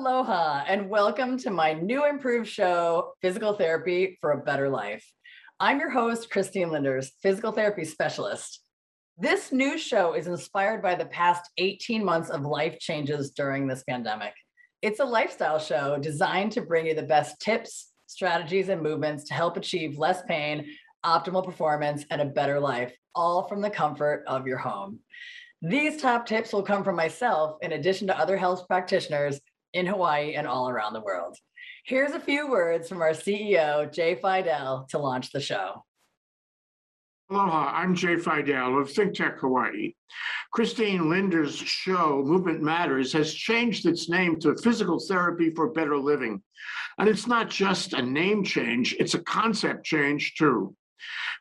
Aloha, and welcome to my new improved show, Physical Therapy for a Better Life. I'm your host, Christine Linders, physical therapy specialist. This new show is inspired by the past 18 months of life changes during this pandemic. It's a lifestyle show designed to bring you the best tips, strategies, and movements to help achieve less pain, optimal performance, and a better life, all from the comfort of your home. These top tips will come from myself, in addition to other health practitioners in Hawaii and all around the world. Here's a few words from our CEO, Jay Fidel, to launch the show. Aloha, I'm Jay Fidel of ThinkTech Hawaii. Christine Linder's show, Movement Matters, has changed its name to Physical Therapy for Better Living. And it's not just a name change, it's a concept change too.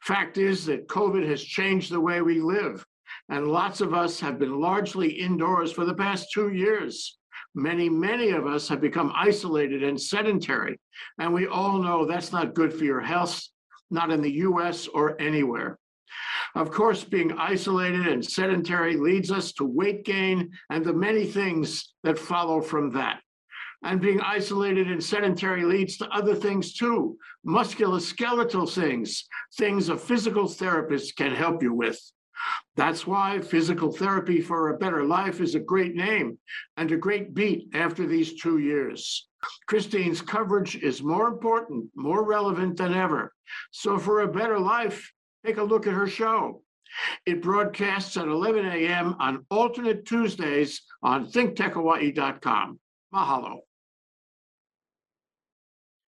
Fact is that COVID has changed the way we live, and lots of us have been largely indoors for the past two years. Many, many of us have become isolated and sedentary, and we all know that's not good for your health, not in the US or anywhere. Of course, being isolated and sedentary leads us to weight gain and the many things that follow from that. And being isolated and sedentary leads to other things too musculoskeletal things, things a physical therapist can help you with. That's why Physical Therapy for a Better Life is a great name and a great beat after these two years. Christine's coverage is more important, more relevant than ever. So, for a better life, take a look at her show. It broadcasts at 11 a.m. on alternate Tuesdays on thinktechhawaii.com. Mahalo.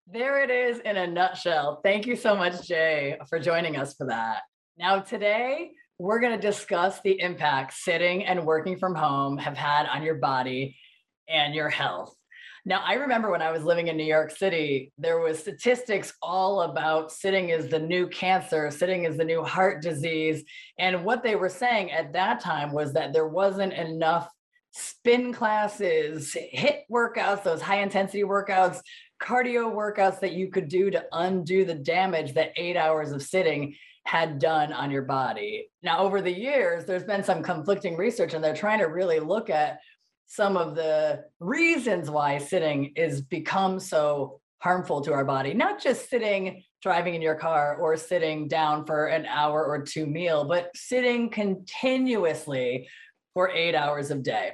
There it is in a nutshell. Thank you so much, Jay, for joining us for that. Now, today, we're going to discuss the impact sitting and working from home have had on your body and your health. Now, I remember when I was living in New York City, there was statistics all about sitting is the new cancer, sitting is the new heart disease. And what they were saying at that time was that there wasn't enough spin classes, HIIT workouts, those high intensity workouts, cardio workouts that you could do to undo the damage that 8 hours of sitting had done on your body. Now, over the years, there's been some conflicting research, and they're trying to really look at some of the reasons why sitting is become so harmful to our body, not just sitting driving in your car or sitting down for an hour or two meal, but sitting continuously for eight hours of day.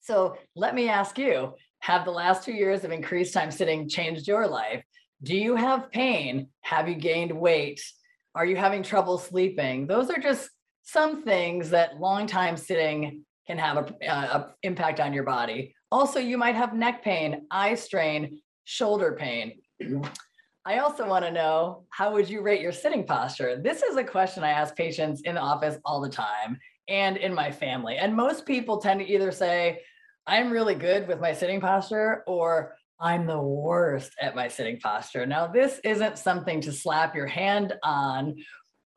So let me ask you, have the last two years of increased time sitting changed your life? Do you have pain? Have you gained weight? Are you having trouble sleeping? Those are just some things that long time sitting can have a, uh, a, impact on your body. Also, you might have neck pain, eye strain, shoulder pain. I also want to know how would you rate your sitting posture? This is a question I ask patients in the office all the time and in my family. And most people tend to either say, I'm really good with my sitting posture or I'm the worst at my sitting posture. Now, this isn't something to slap your hand on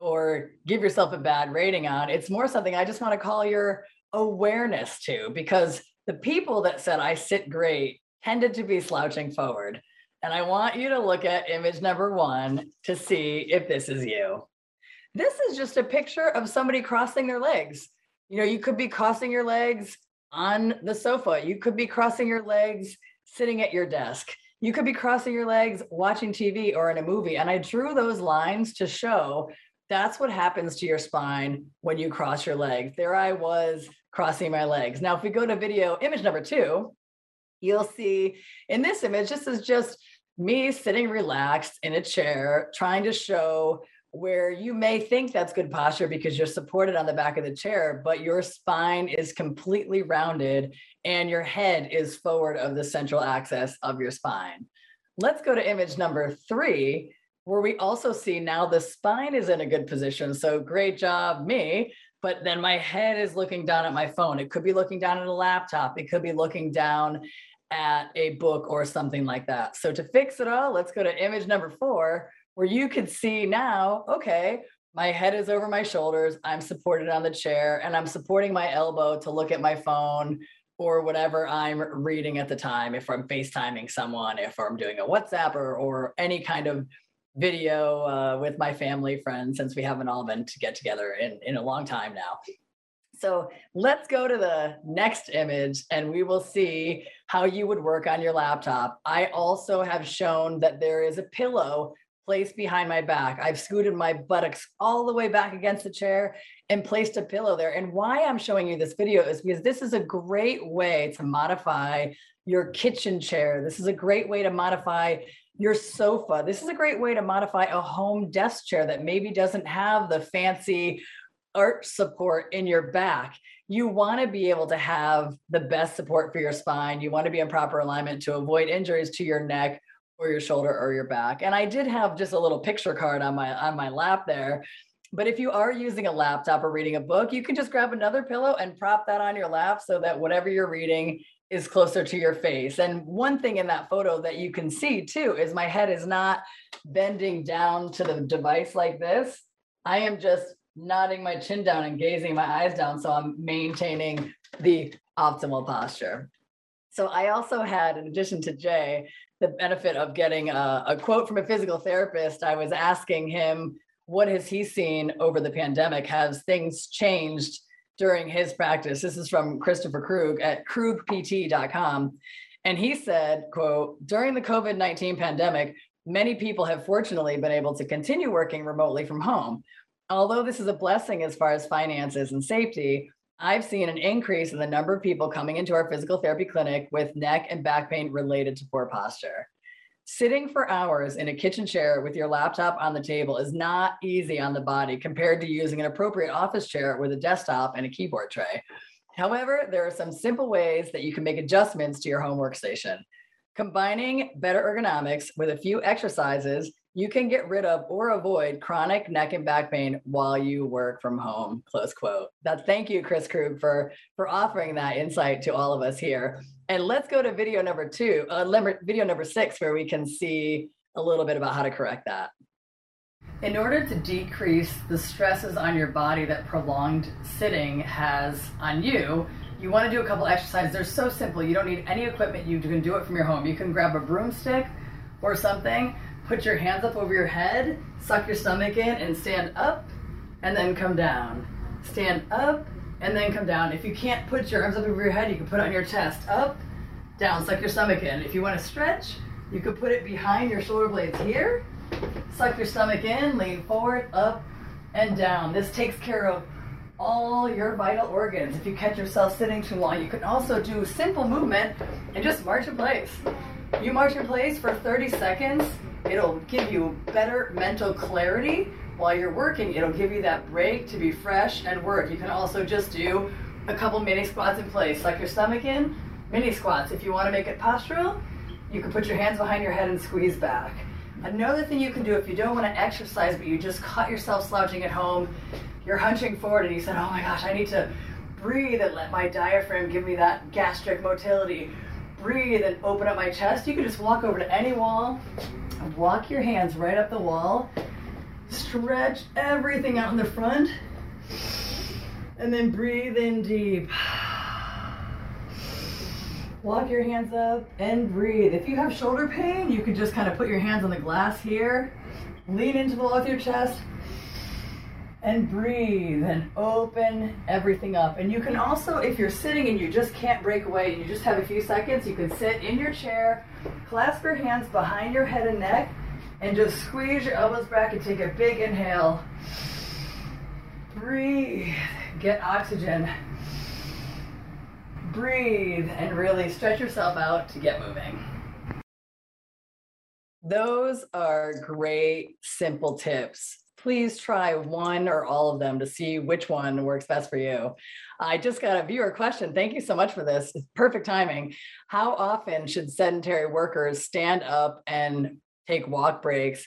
or give yourself a bad rating on. It's more something I just want to call your awareness to because the people that said I sit great tended to be slouching forward. And I want you to look at image number one to see if this is you. This is just a picture of somebody crossing their legs. You know, you could be crossing your legs on the sofa, you could be crossing your legs sitting at your desk. You could be crossing your legs watching TV or in a movie. And I drew those lines to show that's what happens to your spine when you cross your legs. There I was crossing my legs. Now, if we go to video image number two, you'll see in this image, this is just me sitting relaxed in a chair, trying to show where you may think that's good posture because you're supported on the back of the chair, but your spine is completely rounded and your head is forward of the central axis of your spine. Let's go to image number three, where we also see now the spine is in a good position. So great job, me. But then my head is looking down at my phone. It could be looking down at a laptop. It could be looking down at a book or something like that. So to fix it all, let's go to image number four, where you can see now, okay, my head is over my shoulders, I'm supported on the chair, and I'm supporting my elbow to look at my phone or whatever I'm reading at the time. If I'm FaceTiming someone, if I'm doing a WhatsApp or, or any kind of video uh, with my family friends, since we haven't all been to get together in, in a long time now. So let's go to the next image and we will see how you would work on your laptop. I also have shown that there is a pillow placed behind my back. I've scooted my buttocks all the way back against the chair and placed a pillow there. And why I'm showing you this video is because this is a great way to modify your kitchen chair. This is a great way to modify your sofa. This is a great way to modify a home desk chair that maybe doesn't have the fancy arch support in your back. You want to be able to have the best support for your spine. You want to be in proper alignment to avoid injuries to your neck or your shoulder or your back. And I did have just a little picture card on my on my lap there. But if you are using a laptop or reading a book, you can just grab another pillow and prop that on your lap so that whatever you're reading is closer to your face. And one thing in that photo that you can see too is my head is not bending down to the device like this. I am just nodding my chin down and gazing my eyes down. So I'm maintaining the optimal posture. So I also had, in addition to Jay, the benefit of getting a, a, quote from a physical therapist. I was asking him, what has he seen over the pandemic? Has things changed during his practice? This is from Christopher Krug at krugpt.com. And he said, quote, during the COVID-19 pandemic, many people have fortunately been able to continue working remotely from home. Although this is a blessing as far as finances and safety, I've seen an increase in the number of people coming into our physical therapy clinic with neck and back pain related to poor posture. Sitting for hours in a kitchen chair with your laptop on the table is not easy on the body compared to using an appropriate office chair with a desktop and a keyboard tray. However, there are some simple ways that you can make adjustments to your home workstation. Combining better ergonomics with a few exercises you can get rid of or avoid chronic neck and back pain while you work from home close quote. That thank you chris krug for for offering that insight to all of us here. And let's go to video number two uh, video number six where we can see a little bit about how to correct that. In order to decrease the stresses on your body that prolonged sitting has on you you want to do a couple exercises. They're so simple. You don't need any equipment. You can do it from your home. You can grab a broomstick or something Put your hands up over your head, suck your stomach in, and stand up and then come down. Stand up and then come down. If you can't put your arms up over your head, you can put it on your chest. Up, down, suck your stomach in. If you want to stretch, you could put it behind your shoulder blades here. Suck your stomach in, lean forward, up, and down. This takes care of all your vital organs. If you catch yourself sitting too long, you can also do simple movement and just march in place. You march in place for 30 seconds It'll give you better mental clarity while you're working. It'll give you that break to be fresh and work. You can also just do a couple mini squats in place, like your stomach in, mini squats. If you want to make it postural, you can put your hands behind your head and squeeze back. Another thing you can do if you don't want to exercise, but you just caught yourself slouching at home, you're hunching forward and you said, oh my gosh, I need to breathe and let my diaphragm give me that gastric motility. Breathe and open up my chest. You can just walk over to any wall, walk your hands right up the wall. Stretch everything out in the front. And then breathe in deep. Walk your hands up and breathe. If you have shoulder pain, you can just kind of put your hands on the glass here. Lean into the wall with your chest and breathe and open everything up. And you can also, if you're sitting and you just can't break away and you just have a few seconds, you can sit in your chair, clasp your hands behind your head and neck, and just squeeze your elbows back and take a big inhale. Breathe, get oxygen. Breathe and really stretch yourself out to get moving. Those are great, simple tips please try one or all of them to see which one works best for you. I just got a viewer question. Thank you so much for this. It's perfect timing. How often should sedentary workers stand up and take walk breaks?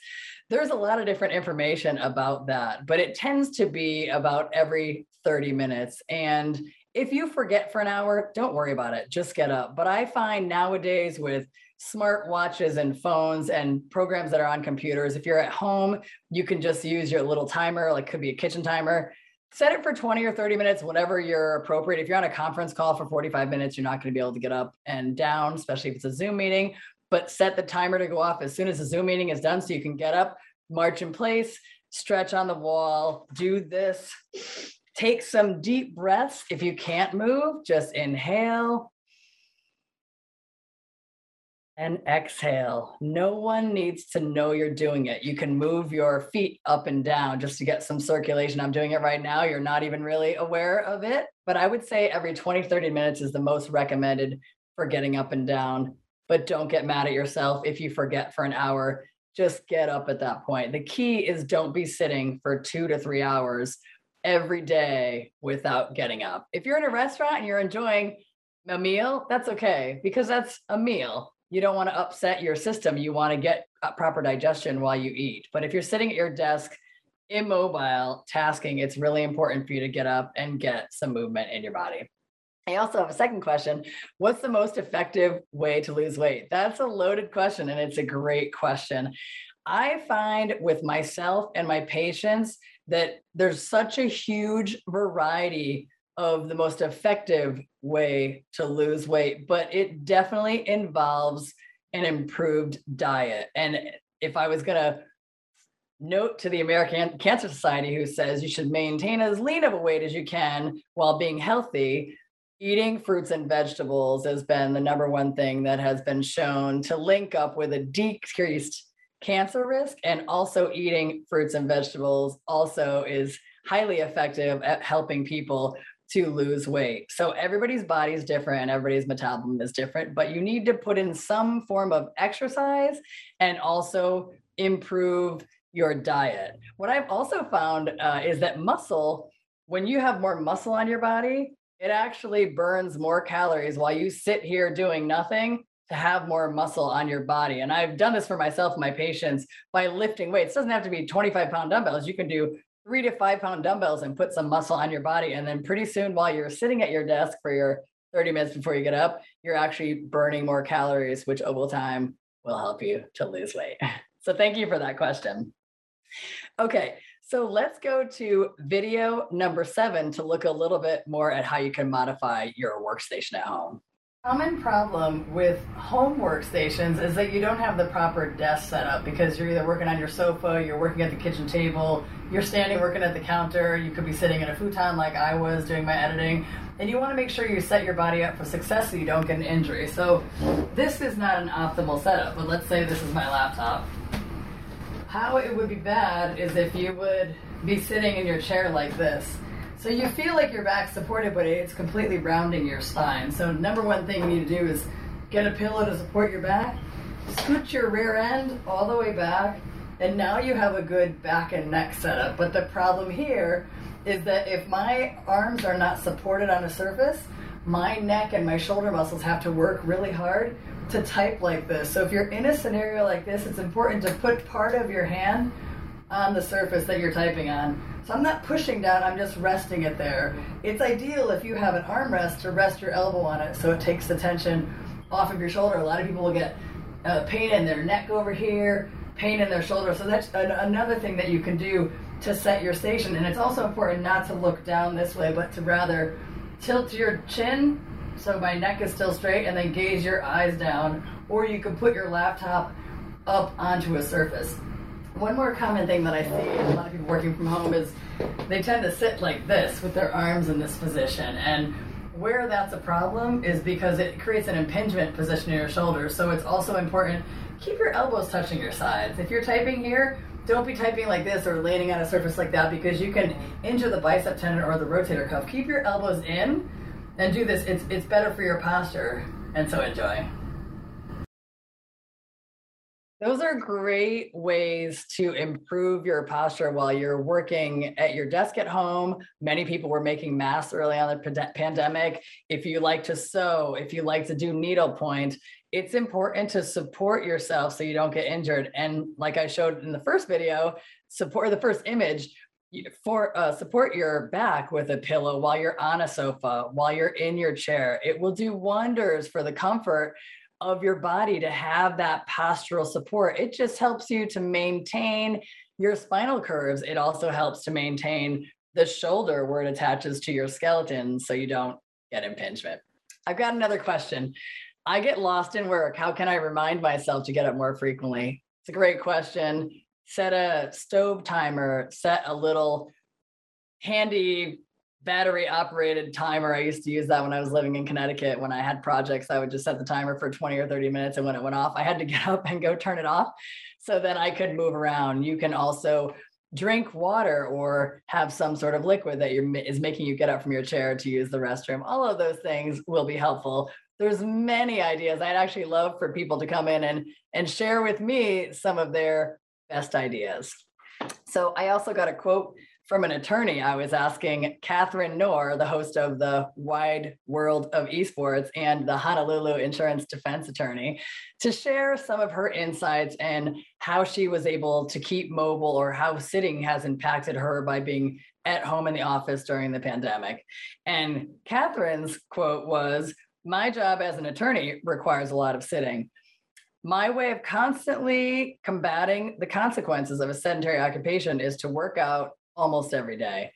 There's a lot of different information about that, but it tends to be about every 30 minutes. And if you forget for an hour, don't worry about it. Just get up. But I find nowadays with smart watches and phones and programs that are on computers. If you're at home, you can just use your little timer, like could be a kitchen timer. Set it for 20 or 30 minutes, whatever you're appropriate. If you're on a conference call for 45 minutes, you're not going to be able to get up and down, especially if it's a Zoom meeting. But set the timer to go off as soon as the Zoom meeting is done so you can get up, march in place, stretch on the wall, do this Take some deep breaths. If you can't move, just inhale and exhale. No one needs to know you're doing it. You can move your feet up and down just to get some circulation. I'm doing it right now. You're not even really aware of it, but I would say every 20, 30 minutes is the most recommended for getting up and down. But don't get mad at yourself if you forget for an hour. Just get up at that point. The key is don't be sitting for two to three hours every day without getting up. If you're in a restaurant and you're enjoying a meal, that's okay because that's a meal you don't want to upset your system. You want to get proper digestion while you eat. But if you're sitting at your desk, immobile, tasking, it's really important for you to get up and get some movement in your body. I also have a second question. What's the most effective way to lose weight? That's a loaded question, and it's a great question. I find with myself and my patients that there's such a huge variety of the most effective way to lose weight, but it definitely involves an improved diet. And if I was going to note to the American Cancer Society, who says you should maintain as lean of a weight as you can while being healthy, eating fruits and vegetables has been the number one thing that has been shown to link up with a decreased cancer risk. And also, eating fruits and vegetables also is highly effective at helping people to lose weight. So everybody's body is different, everybody's metabolism is different, but you need to put in some form of exercise and also improve your diet. What I've also found uh, is that muscle, when you have more muscle on your body, it actually burns more calories while you sit here doing nothing to have more muscle on your body. And I've done this for myself and my patients by lifting weights. It doesn't have to be 25 pound dumbbells. You can do three to five pound dumbbells and put some muscle on your body. And then pretty soon, while you're sitting at your desk for your 30 minutes before you get up, you're actually burning more calories, which over time will help you to lose weight. So thank you for that question. Okay, so let's go to video number seven to look a little bit more at how you can modify your workstation at home common problem with home workstations is that you don't have the proper desk set up because you're either working on your sofa, you're working at the kitchen table, you're standing working at the counter, you could be sitting in a futon like I was doing my editing, and you want to make sure you set your body up for success so you don't get an injury. So this is not an optimal setup, but let's say this is my laptop. How it would be bad is if you would be sitting in your chair like this so you feel like your back's supported, but it's completely rounding your spine. So number one thing you need to do is get a pillow to support your back, scoot your rear end all the way back, and now you have a good back and neck setup. But the problem here is that if my arms are not supported on a surface, my neck and my shoulder muscles have to work really hard to type like this. So if you're in a scenario like this, it's important to put part of your hand on the surface that you're typing on so I'm not pushing down, I'm just resting it there. It's ideal if you have an armrest to rest your elbow on it so it takes the tension off of your shoulder. A lot of people will get uh, pain in their neck over here, pain in their shoulder. So that's an, another thing that you can do to set your station. And it's also important not to look down this way, but to rather tilt your chin so my neck is still straight and then gaze your eyes down. Or you can put your laptop up onto a surface. One more common thing that I see a lot of people working from home is they tend to sit like this with their arms in this position. And where that's a problem is because it creates an impingement position in your shoulders. So it's also important keep your elbows touching your sides. If you're typing here, don't be typing like this or laying on a surface like that because you can injure the bicep tendon or the rotator cuff. Keep your elbows in and do this. It's it's better for your posture. And so enjoy. Those are great ways to improve your posture while you're working at your desk at home. Many people were making masks early on the pandemic. If you like to sew, if you like to do needlepoint, it's important to support yourself so you don't get injured. And like I showed in the first video, support the first image, for uh, support your back with a pillow while you're on a sofa, while you're in your chair. It will do wonders for the comfort of your body to have that postural support. It just helps you to maintain your spinal curves. It also helps to maintain the shoulder where it attaches to your skeleton so you don't get impingement. I've got another question. I get lost in work. How can I remind myself to get up more frequently? It's a great question. Set a stove timer, set a little handy battery operated timer. I used to use that when I was living in Connecticut. When I had projects, I would just set the timer for 20 or 30 minutes. And when it went off, I had to get up and go turn it off so then I could move around. You can also drink water or have some sort of liquid that you're, is making you get up from your chair to use the restroom. All of those things will be helpful. There's many ideas. I'd actually love for people to come in and, and share with me some of their best ideas. So I also got a quote from an attorney. I was asking Catherine Knorr, the host of the Wide World of Esports and the Honolulu Insurance Defense Attorney, to share some of her insights and how she was able to keep mobile or how sitting has impacted her by being at home in the office during the pandemic. And Catherine's quote was, My job as an attorney requires a lot of sitting my way of constantly combating the consequences of a sedentary occupation is to work out almost every day.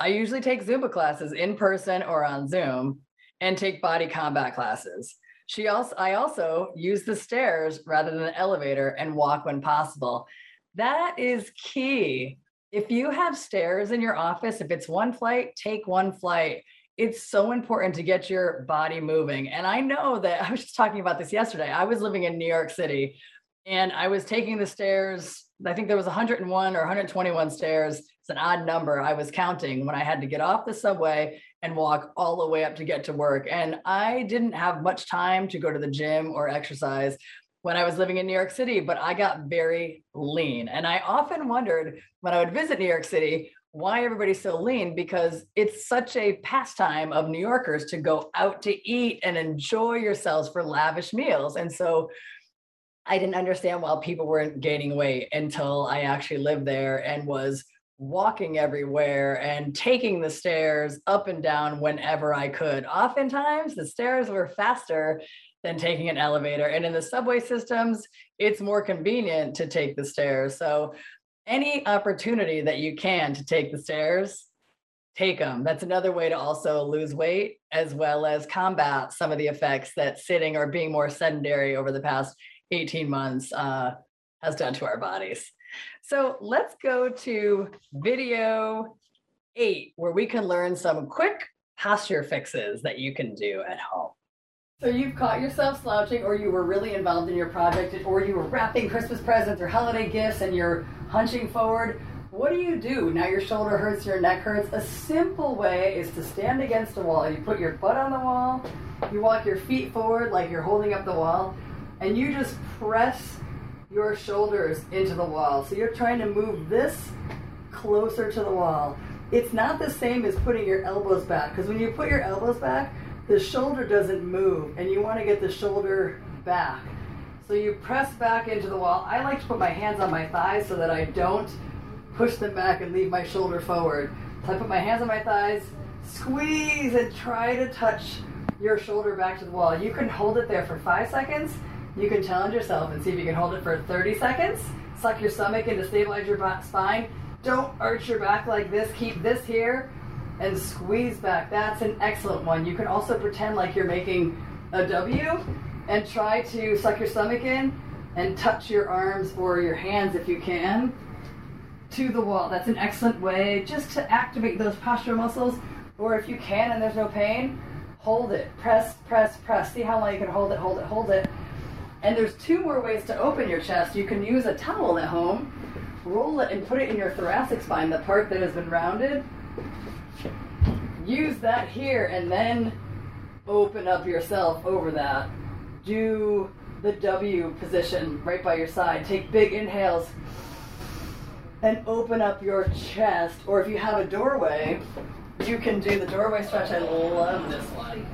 I usually take Zumba classes in person or on Zoom and take body combat classes. She also I also use the stairs rather than the elevator and walk when possible. That is key. If you have stairs in your office, if it's one flight, take one flight. It's so important to get your body moving. And I know that I was just talking about this yesterday. I was living in New York City and I was taking the stairs. I think there was 101 or 121 stairs it's an odd number I was counting when I had to get off the subway and walk all the way up to get to work. And I didn't have much time to go to the gym or exercise when I was living in New York City, but I got very lean. And I often wondered when I would visit New York City, why everybody's so lean because it's such a pastime of New Yorkers to go out to eat and enjoy yourselves for lavish meals. And so I didn't understand why people weren't gaining weight until I actually lived there and was walking everywhere and taking the stairs up and down whenever I could. Oftentimes, the stairs were faster than taking an elevator. And in the subway systems, it's more convenient to take the stairs. So, any opportunity that you can to take the stairs, take them. That's another way to also lose weight as well as combat some of the effects that sitting or being more sedentary over the past 18 months uh, has done to our bodies. So let's go to video eight, where we can learn some quick posture fixes that you can do at home. So you've caught yourself slouching, or you were really involved in your project, or you were wrapping Christmas presents or holiday gifts and you're hunching forward. What do you do? Now your shoulder hurts, your neck hurts. A simple way is to stand against a wall. You put your butt on the wall, you walk your feet forward like you're holding up the wall, and you just press your shoulders into the wall. So you're trying to move this closer to the wall. It's not the same as putting your elbows back because when you put your elbows back, the shoulder doesn't move and you want to get the shoulder back. So you press back into the wall. I like to put my hands on my thighs so that I don't push them back and leave my shoulder forward. So I put my hands on my thighs, squeeze and try to touch your shoulder back to the wall. You can hold it there for five seconds you can challenge yourself and see if you can hold it for 30 seconds. Suck your stomach in to stabilize your spine. Don't arch your back like this. Keep this here and squeeze back. That's an excellent one. You can also pretend like you're making a W and try to suck your stomach in and touch your arms or your hands if you can to the wall. That's an excellent way just to activate those postural muscles. Or if you can and there's no pain, hold it. Press, press, press. See how long you can hold it, hold it, hold it. And there's two more ways to open your chest. You can use a towel at home, roll it and put it in your thoracic spine, the part that has been rounded. Use that here and then open up yourself over that. Do the W position right by your side. Take big inhales and open up your chest. Or if you have a doorway, you can do the doorway stretch. I love this one.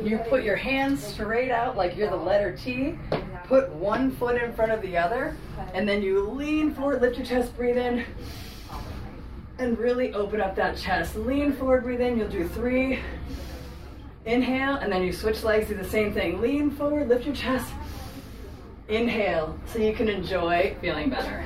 You put your hands straight out like you're the letter T. Put one foot in front of the other, and then you lean forward, lift your chest, breathe in, and really open up that chest. Lean forward, breathe in. You'll do three. Inhale, and then you switch legs, do the same thing. Lean forward, lift your chest. Inhale, so you can enjoy feeling better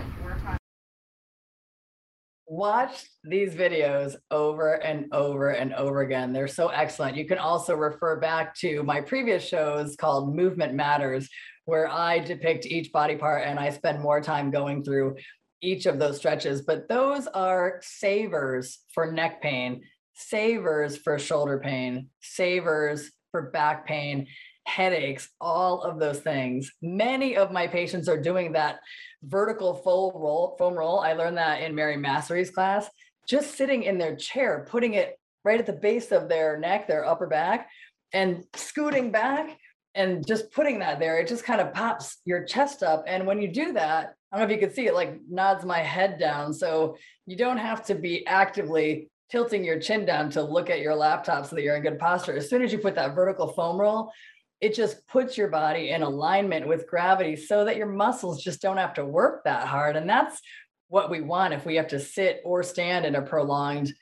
watch these videos over and over and over again. They're so excellent. You can also refer back to my previous shows called Movement Matters, where I depict each body part and I spend more time going through each of those stretches. But those are savers for neck pain, savers for shoulder pain, savers for back pain, headaches, all of those things. Many of my patients are doing that vertical foam roll, foam roll. I learned that in Mary Massery's class, just sitting in their chair, putting it right at the base of their neck, their upper back, and scooting back and just putting that there. It just kind of pops your chest up. And when you do that, I don't know if you can see it like nods my head down. So you don't have to be actively tilting your chin down to look at your laptop so that you're in good posture. As soon as you put that vertical foam roll, it just puts your body in alignment with gravity so that your muscles just don't have to work that hard. And that's what we want if we have to sit or stand in a prolonged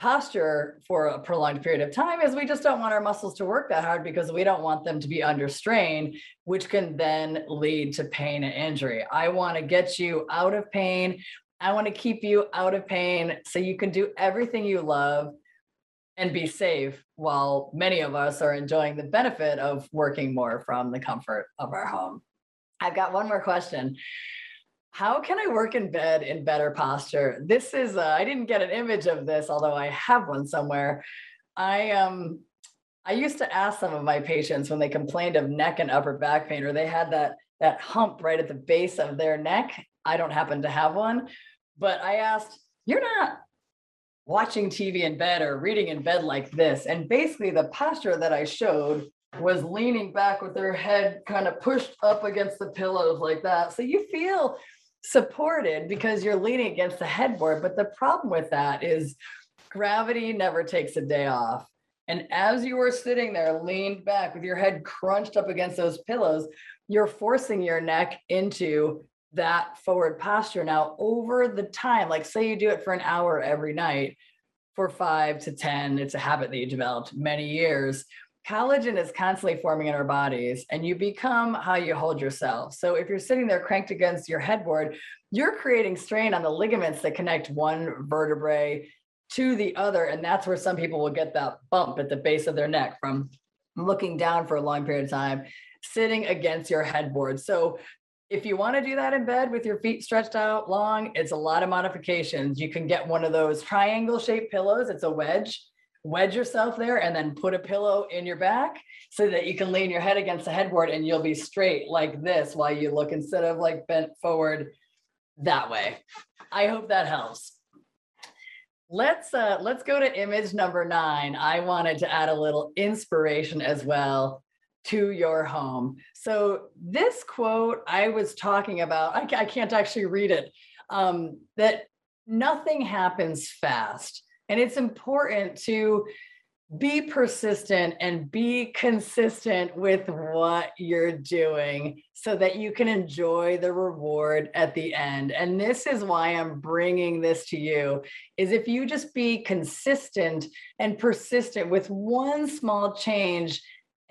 posture for a prolonged period of time is we just don't want our muscles to work that hard because we don't want them to be under strain which can then lead to pain and injury i want to get you out of pain i want to keep you out of pain so you can do everything you love and be safe while many of us are enjoying the benefit of working more from the comfort of our home. I've got one more question. How can I work in bed in better posture? This is, uh, I didn't get an image of this, although I have one somewhere. I, um, I used to ask some of my patients when they complained of neck and upper back pain, or they had that, that hump right at the base of their neck. I don't happen to have one, but I asked, you're not watching TV in bed or reading in bed like this. And basically, the posture that I showed was leaning back with their head kind of pushed up against the pillows like that. So you feel supported because you're leaning against the headboard. But the problem with that is gravity never takes a day off. And as you are sitting there leaned back with your head crunched up against those pillows, you're forcing your neck into that forward posture. Now over the time like say you do it for an hour every night for five to ten it's a habit that you developed many years. Collagen is constantly forming in our bodies and you become how you hold yourself. So if you're sitting there cranked against your headboard you're creating strain on the ligaments that connect one vertebrae to the other and that's where some people will get that bump at the base of their neck from looking down for a long period of time sitting against your headboard. So if you want to do that in bed with your feet stretched out long, it's a lot of modifications. You can get one of those triangle shaped pillows. It's a wedge. Wedge yourself there and then put a pillow in your back so that you can lean your head against the headboard and you'll be straight like this while you look instead of like bent forward that way. I hope that helps. Let's uh let's go to image number 9. I wanted to add a little inspiration as well to your home. So, this quote I was talking about, I, I can't actually read it, um, that nothing happens fast. And it's important to be persistent and be consistent with what you're doing so that you can enjoy the reward at the end and this is why i'm bringing this to you is if you just be consistent and persistent with one small change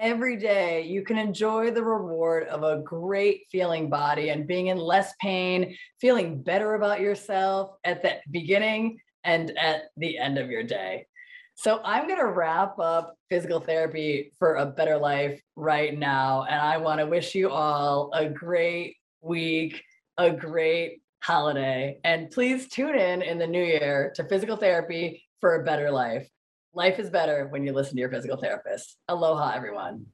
every day you can enjoy the reward of a great feeling body and being in less pain, feeling better about yourself at the beginning and at the end of your day. So I'm going to wrap up physical therapy for a better life right now. And I want to wish you all a great week, a great holiday. And please tune in in the new year to physical therapy for a better life. Life is better when you listen to your physical therapist. Aloha, everyone.